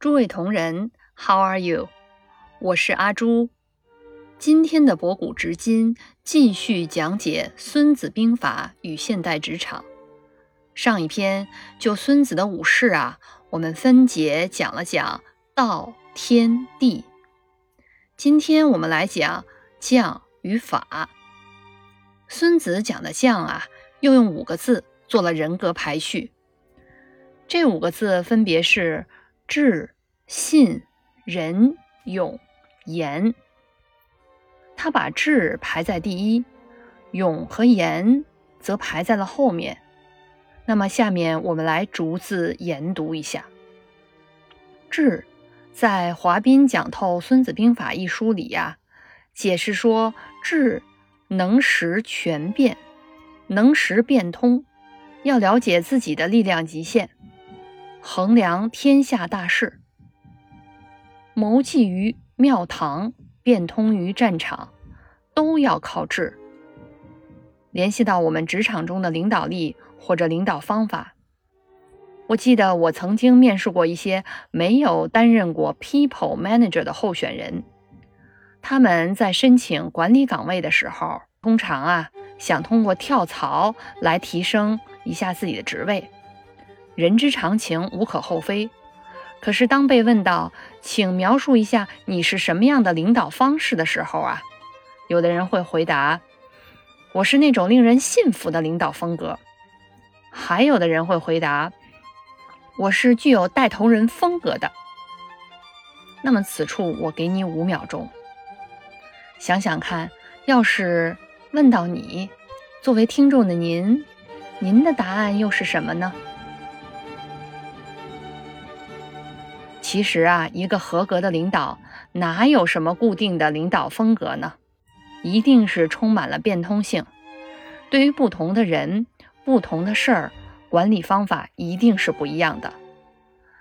诸位同仁，How are you？我是阿朱。今天的博古知今，继续讲解《孙子兵法》与现代职场。上一篇就孙子的五事啊，我们分解讲了讲道、天、地。今天我们来讲将与法。孙子讲的将啊，又用五个字做了人格排序。这五个字分别是。智、信、仁、勇、严，他把智排在第一，勇和严则排在了后面。那么，下面我们来逐字研读一下。智，在华彬讲透《孙子兵法》一书里呀，解释说，智能识全变，能识变通，要了解自己的力量极限。衡量天下大势，谋计于庙堂，变通于战场，都要靠智。联系到我们职场中的领导力或者领导方法，我记得我曾经面试过一些没有担任过 people manager 的候选人，他们在申请管理岗位的时候，通常啊想通过跳槽来提升一下自己的职位。人之常情，无可厚非。可是，当被问到“请描述一下你是什么样的领导方式”的时候啊，有的人会回答：“我是那种令人信服的领导风格。”还有的人会回答：“我是具有带头人风格的。”那么，此处我给你五秒钟，想想看，要是问到你，作为听众的您，您的答案又是什么呢？其实啊，一个合格的领导哪有什么固定的领导风格呢？一定是充满了变通性。对于不同的人、不同的事儿，管理方法一定是不一样的。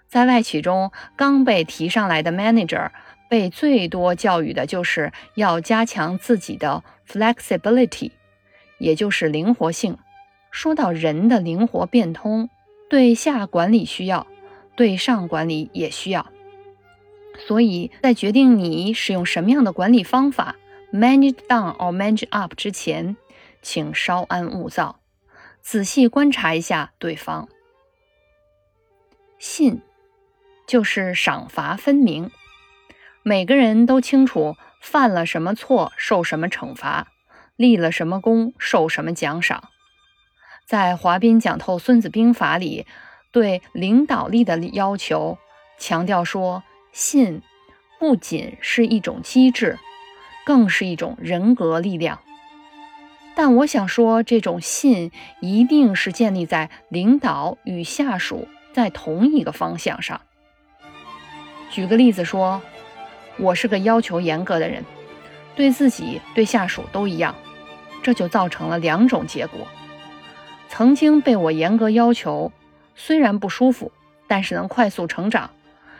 在外企中，刚被提上来的 manager 被最多教育的就是要加强自己的 flexibility，也就是灵活性。说到人的灵活变通，对下管理需要。对上管理也需要，所以在决定你使用什么样的管理方法 （manage down or manage up） 之前，请稍安勿躁，仔细观察一下对方。信就是赏罚分明，每个人都清楚犯了什么错受什么惩罚，立了什么功受什么奖赏。在华彬讲透《孙子兵法》里。对领导力的要求，强调说，信不仅是一种机制，更是一种人格力量。但我想说，这种信一定是建立在领导与下属在同一个方向上。举个例子说，我是个要求严格的人，对自己对下属都一样，这就造成了两种结果：曾经被我严格要求。虽然不舒服，但是能快速成长，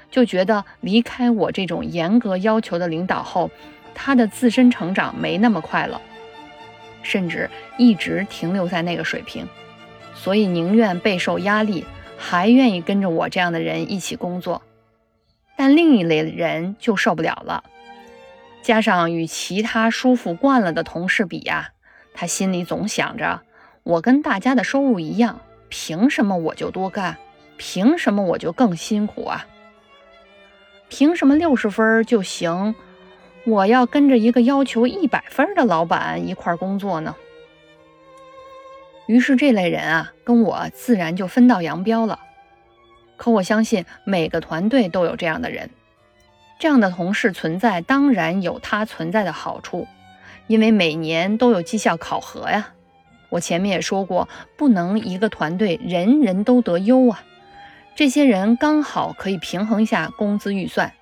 就觉得离开我这种严格要求的领导后，他的自身成长没那么快了，甚至一直停留在那个水平，所以宁愿备受压力，还愿意跟着我这样的人一起工作。但另一类人就受不了了，加上与其他舒服惯了的同事比呀，他心里总想着，我跟大家的收入一样。凭什么我就多干？凭什么我就更辛苦啊？凭什么六十分就行？我要跟着一个要求一百分的老板一块工作呢？于是这类人啊，跟我自然就分道扬镳了。可我相信每个团队都有这样的人，这样的同事存在，当然有他存在的好处，因为每年都有绩效考核呀。我前面也说过，不能一个团队人人都得优啊。这些人刚好可以平衡一下工资预算，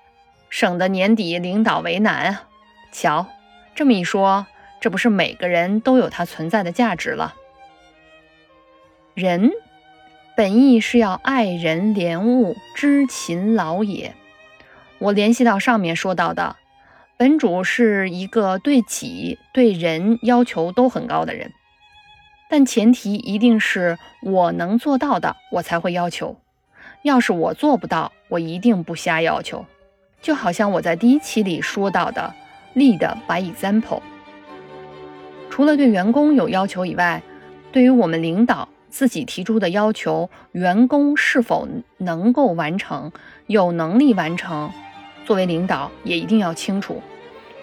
省得年底领导为难啊。瞧，这么一说，这不是每个人都有他存在的价值了？人本意是要爱人怜物，知勤劳也。我联系到上面说到的，本主是一个对己对人要求都很高的人。但前提一定是我能做到的，我才会要求。要是我做不到，我一定不瞎要求。就好像我在第一期里说到的，lead by example。除了对员工有要求以外，对于我们领导自己提出的要求，员工是否能够完成、有能力完成，作为领导也一定要清楚，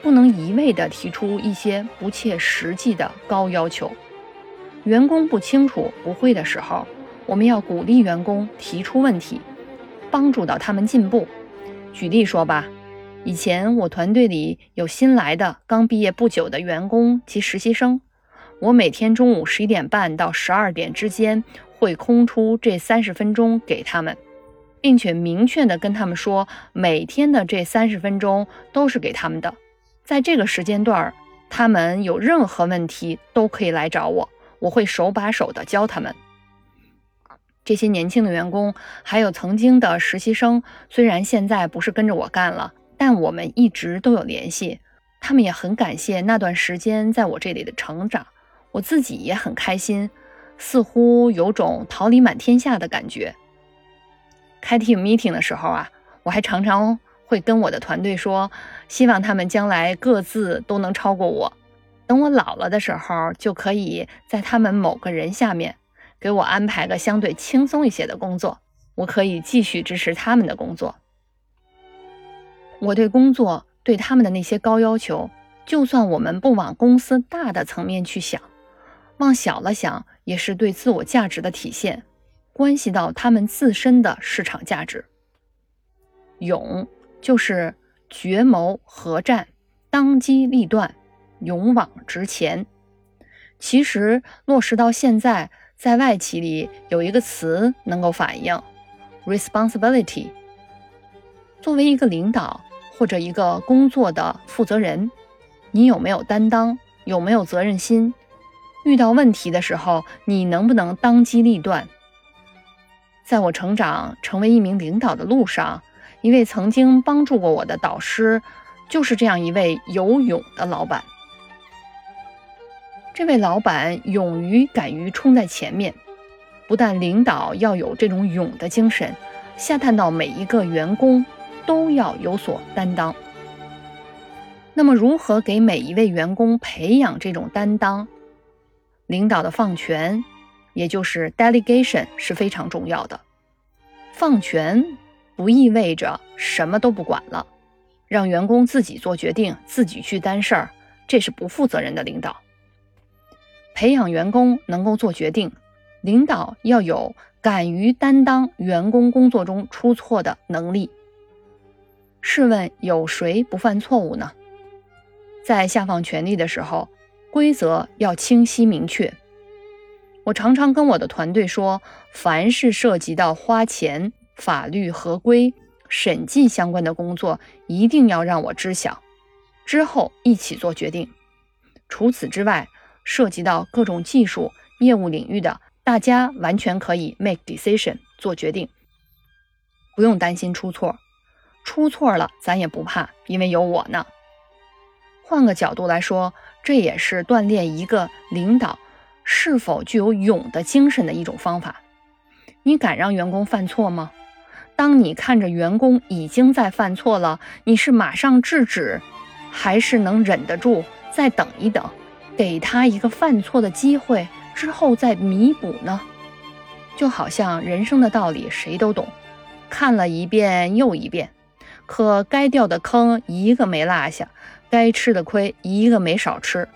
不能一味地提出一些不切实际的高要求。员工不清楚、不会的时候，我们要鼓励员工提出问题，帮助到他们进步。举例说吧，以前我团队里有新来的、刚毕业不久的员工及实习生，我每天中午十一点半到十二点之间会空出这三十分钟给他们，并且明确的跟他们说，每天的这三十分钟都是给他们的，在这个时间段儿，他们有任何问题都可以来找我，我会手把手的教他们。这些年轻的员工，还有曾经的实习生，虽然现在不是跟着我干了，但我们一直都有联系。他们也很感谢那段时间在我这里的成长，我自己也很开心，似乎有种桃李满天下的感觉。开 team meeting 的时候啊，我还常常会跟我的团队说，希望他们将来各自都能超过我，等我老了的时候，就可以在他们某个人下面。给我安排个相对轻松一些的工作，我可以继续支持他们的工作。我对工作对他们的那些高要求，就算我们不往公司大的层面去想，往小了想，也是对自我价值的体现，关系到他们自身的市场价值。勇就是决谋合战，当机立断，勇往直前。其实落实到现在。在外企里有一个词能够反映 responsibility。作为一个领导或者一个工作的负责人，你有没有担当？有没有责任心？遇到问题的时候，你能不能当机立断？在我成长成为一名领导的路上，一位曾经帮助过我的导师，就是这样一位有勇的老板。这位老板勇于敢于冲在前面，不但领导要有这种勇的精神，下探到每一个员工都要有所担当。那么，如何给每一位员工培养这种担当？领导的放权，也就是 delegation 是非常重要的。放权不意味着什么都不管了，让员工自己做决定，自己去担事儿，这是不负责任的领导。培养员工能够做决定，领导要有敢于担当员工工作中出错的能力。试问有谁不犯错误呢？在下放权力的时候，规则要清晰明确。我常常跟我的团队说，凡是涉及到花钱、法律合规、审计相关的工作，一定要让我知晓，之后一起做决定。除此之外，涉及到各种技术、业务领域的，大家完全可以 make decision 做决定，不用担心出错。出错了，咱也不怕，因为有我呢。换个角度来说，这也是锻炼一个领导是否具有勇的精神的一种方法。你敢让员工犯错吗？当你看着员工已经在犯错了，你是马上制止，还是能忍得住再等一等？给他一个犯错的机会之后再弥补呢，就好像人生的道理谁都懂，看了一遍又一遍，可该掉的坑一个没落下，该吃的亏一个没少吃，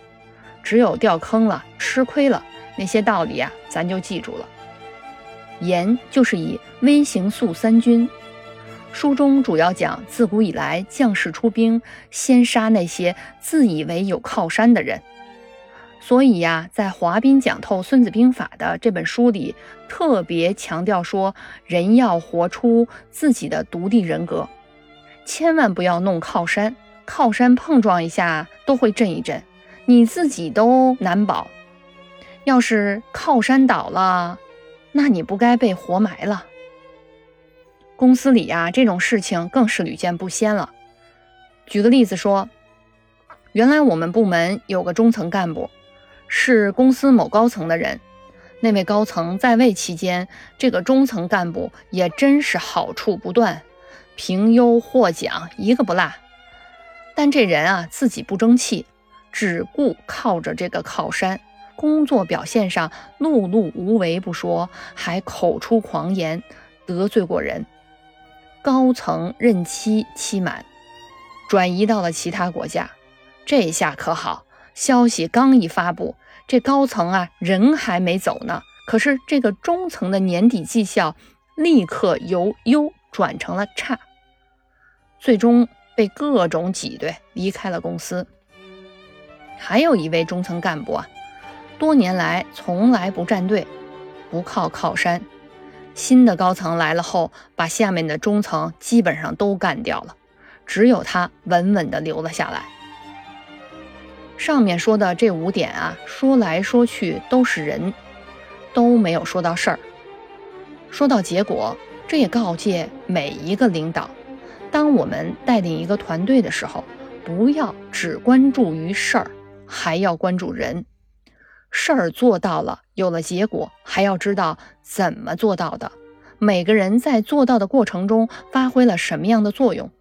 只有掉坑了、吃亏了那些道理啊，咱就记住了。严就是以威行肃三军，书中主要讲自古以来将士出兵，先杀那些自以为有靠山的人。所以呀，在华彬讲透《孙子兵法》的这本书里，特别强调说，人要活出自己的独立人格，千万不要弄靠山，靠山碰撞一下都会震一震，你自己都难保。要是靠山倒了，那你不该被活埋了。公司里呀，这种事情更是屡见不鲜了。举个例子说，原来我们部门有个中层干部。是公司某高层的人，那位高层在位期间，这个中层干部也真是好处不断，评优获奖一个不落。但这人啊，自己不争气，只顾靠着这个靠山，工作表现上碌碌无为不说，还口出狂言，得罪过人。高层任期期满，转移到了其他国家。这下可好，消息刚一发布，这高层啊人还没走呢，可是这个中层的年底绩效立刻由优转成了差，最终被各种挤兑离开了公司。还有一位中层干部啊，多年来从来不站队，不靠靠山。新的高层来了后，把下面的中层基本上都干掉了，只有他稳稳地留了下来。上面说的这五点啊，说来说去都是人，都没有说到事儿。说到结果，这也告诫每一个领导：当我们带领一个团队的时候，不要只关注于事儿，还要关注人。事儿做到了，有了结果，还要知道怎么做到的。每个人在做到的过程中发挥了什么样的作用，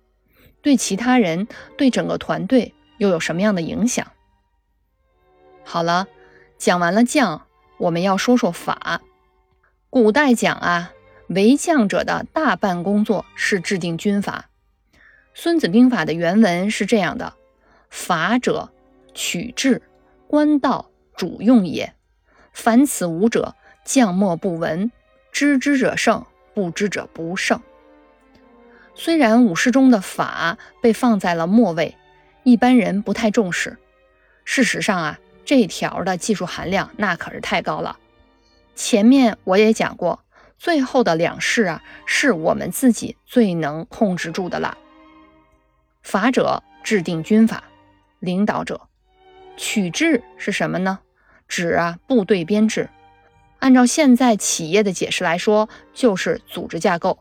对其他人、对整个团队又有什么样的影响？好了，讲完了将，我们要说说法。古代讲啊，为将者的大半工作是制定军法。《孙子兵法》的原文是这样的：法者，取志，官道。主用也，凡此五者，将莫不闻。知之者胜，不知者不胜。虽然武士中的法被放在了末位，一般人不太重视。事实上啊，这条的技术含量那可是太高了。前面我也讲过，最后的两式啊，是我们自己最能控制住的了。法者，制定军法，领导者。取制是什么呢？指啊，部队编制，按照现在企业的解释来说，就是组织架构。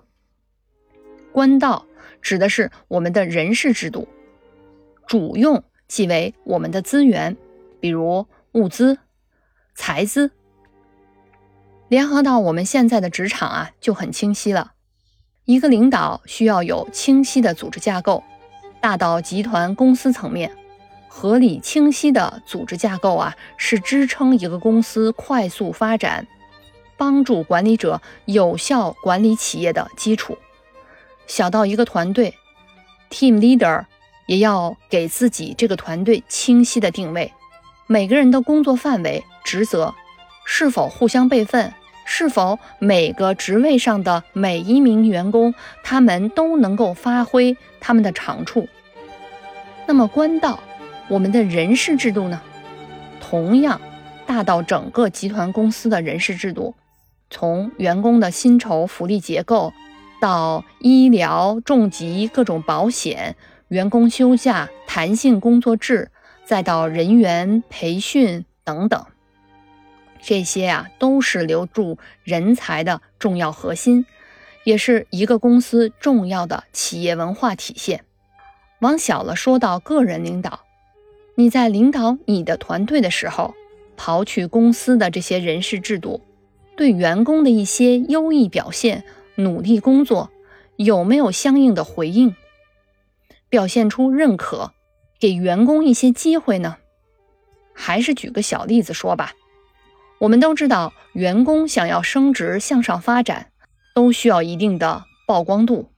官道指的是我们的人事制度，主用即为我们的资源，比如物资、财资。联合到我们现在的职场啊，就很清晰了。一个领导需要有清晰的组织架构，大到集团公司层面。合理清晰的组织架构啊，是支撑一个公司快速发展、帮助管理者有效管理企业的基础。小到一个团队，team leader 也要给自己这个团队清晰的定位，每个人的工作范围、职责是否互相备份，是否每个职位上的每一名员工他们都能够发挥他们的长处。那么官道。我们的人事制度呢，同样大到整个集团公司的人事制度，从员工的薪酬福利结构，到医疗重疾各种保险、员工休假、弹性工作制，再到人员培训等等，这些啊都是留住人才的重要核心，也是一个公司重要的企业文化体现。往小了说到个人领导。你在领导你的团队的时候，刨去公司的这些人事制度，对员工的一些优异表现、努力工作，有没有相应的回应？表现出认可，给员工一些机会呢？还是举个小例子说吧。我们都知道，员工想要升职向上发展，都需要一定的曝光度。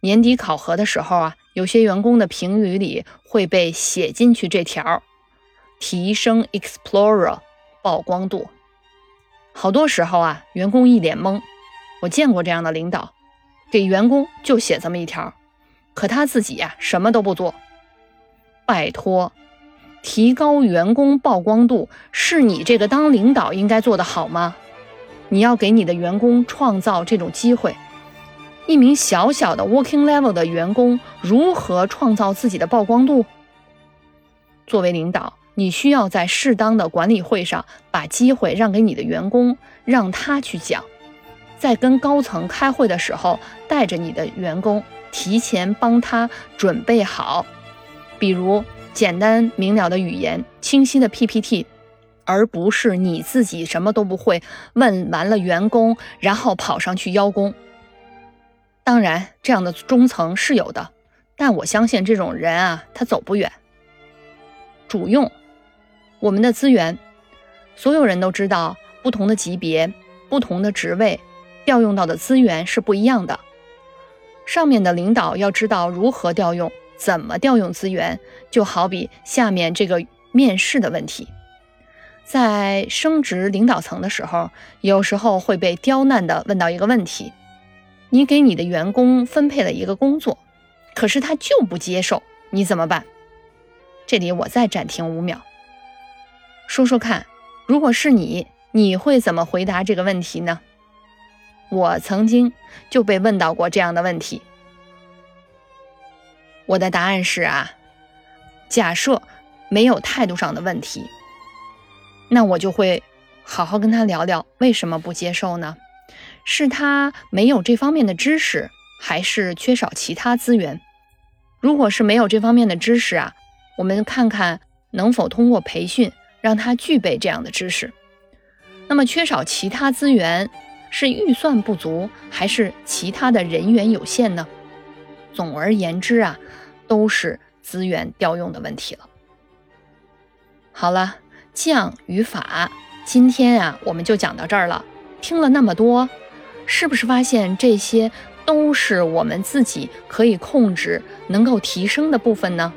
年底考核的时候啊。有些员工的评语里会被写进去这条：提升 Explorer 曝光度。好多时候啊，员工一脸懵。我见过这样的领导，给员工就写这么一条，可他自己呀什么都不做。拜托，提高员工曝光度是你这个当领导应该做的好吗？你要给你的员工创造这种机会。一名小小的 working level 的员工如何创造自己的曝光度？作为领导，你需要在适当的管理会上把机会让给你的员工，让他去讲。在跟高层开会的时候，带着你的员工提前帮他准备好，比如简单明了的语言、清晰的 PPT，而不是你自己什么都不会，问完了员工，然后跑上去邀功。当然，这样的中层是有的，但我相信这种人啊，他走不远。主用我们的资源，所有人都知道，不同的级别、不同的职位，调用到的资源是不一样的。上面的领导要知道如何调用，怎么调用资源，就好比下面这个面试的问题，在升职领导层的时候，有时候会被刁难的问到一个问题：你给你的员工分配了一个工作，可是他就不接受，你怎么办？这里我再暂停五秒，说说看，如果是你，你会怎么回答这个问题呢？我曾经就被问到过这样的问题，我的答案是啊，假设没有态度上的问题，那我就会好好跟他聊聊为什么不接受呢？是他没有这方面的知识，还是缺少其他资源？如果是没有这方面的知识啊，我们看看能否通过培训让他具备这样的知识。那么缺少其他资源。是预算不足，还是其他的人员有限呢？总而言之啊，都是资源调用的问题了。好了，降与法，今天啊，我们就讲到这儿了。听了那么多，是不是发现这些都是我们自己可以控制、能够提升的部分呢？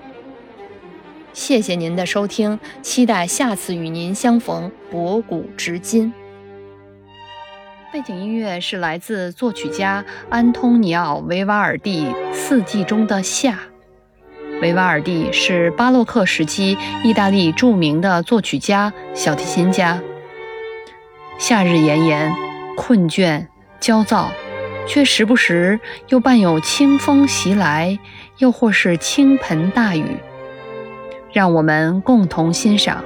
谢谢您的收听，期待下次与您相逢，博古知今。背景音乐是来自作曲家安东尼奥·维瓦尔第《四季中的夏》。维瓦尔第是巴洛克时期意大利著名的作曲家、小提琴家。夏日炎炎，困倦、焦躁，却时不时又伴有清风袭来，又或是倾盆大雨。让我们共同欣赏。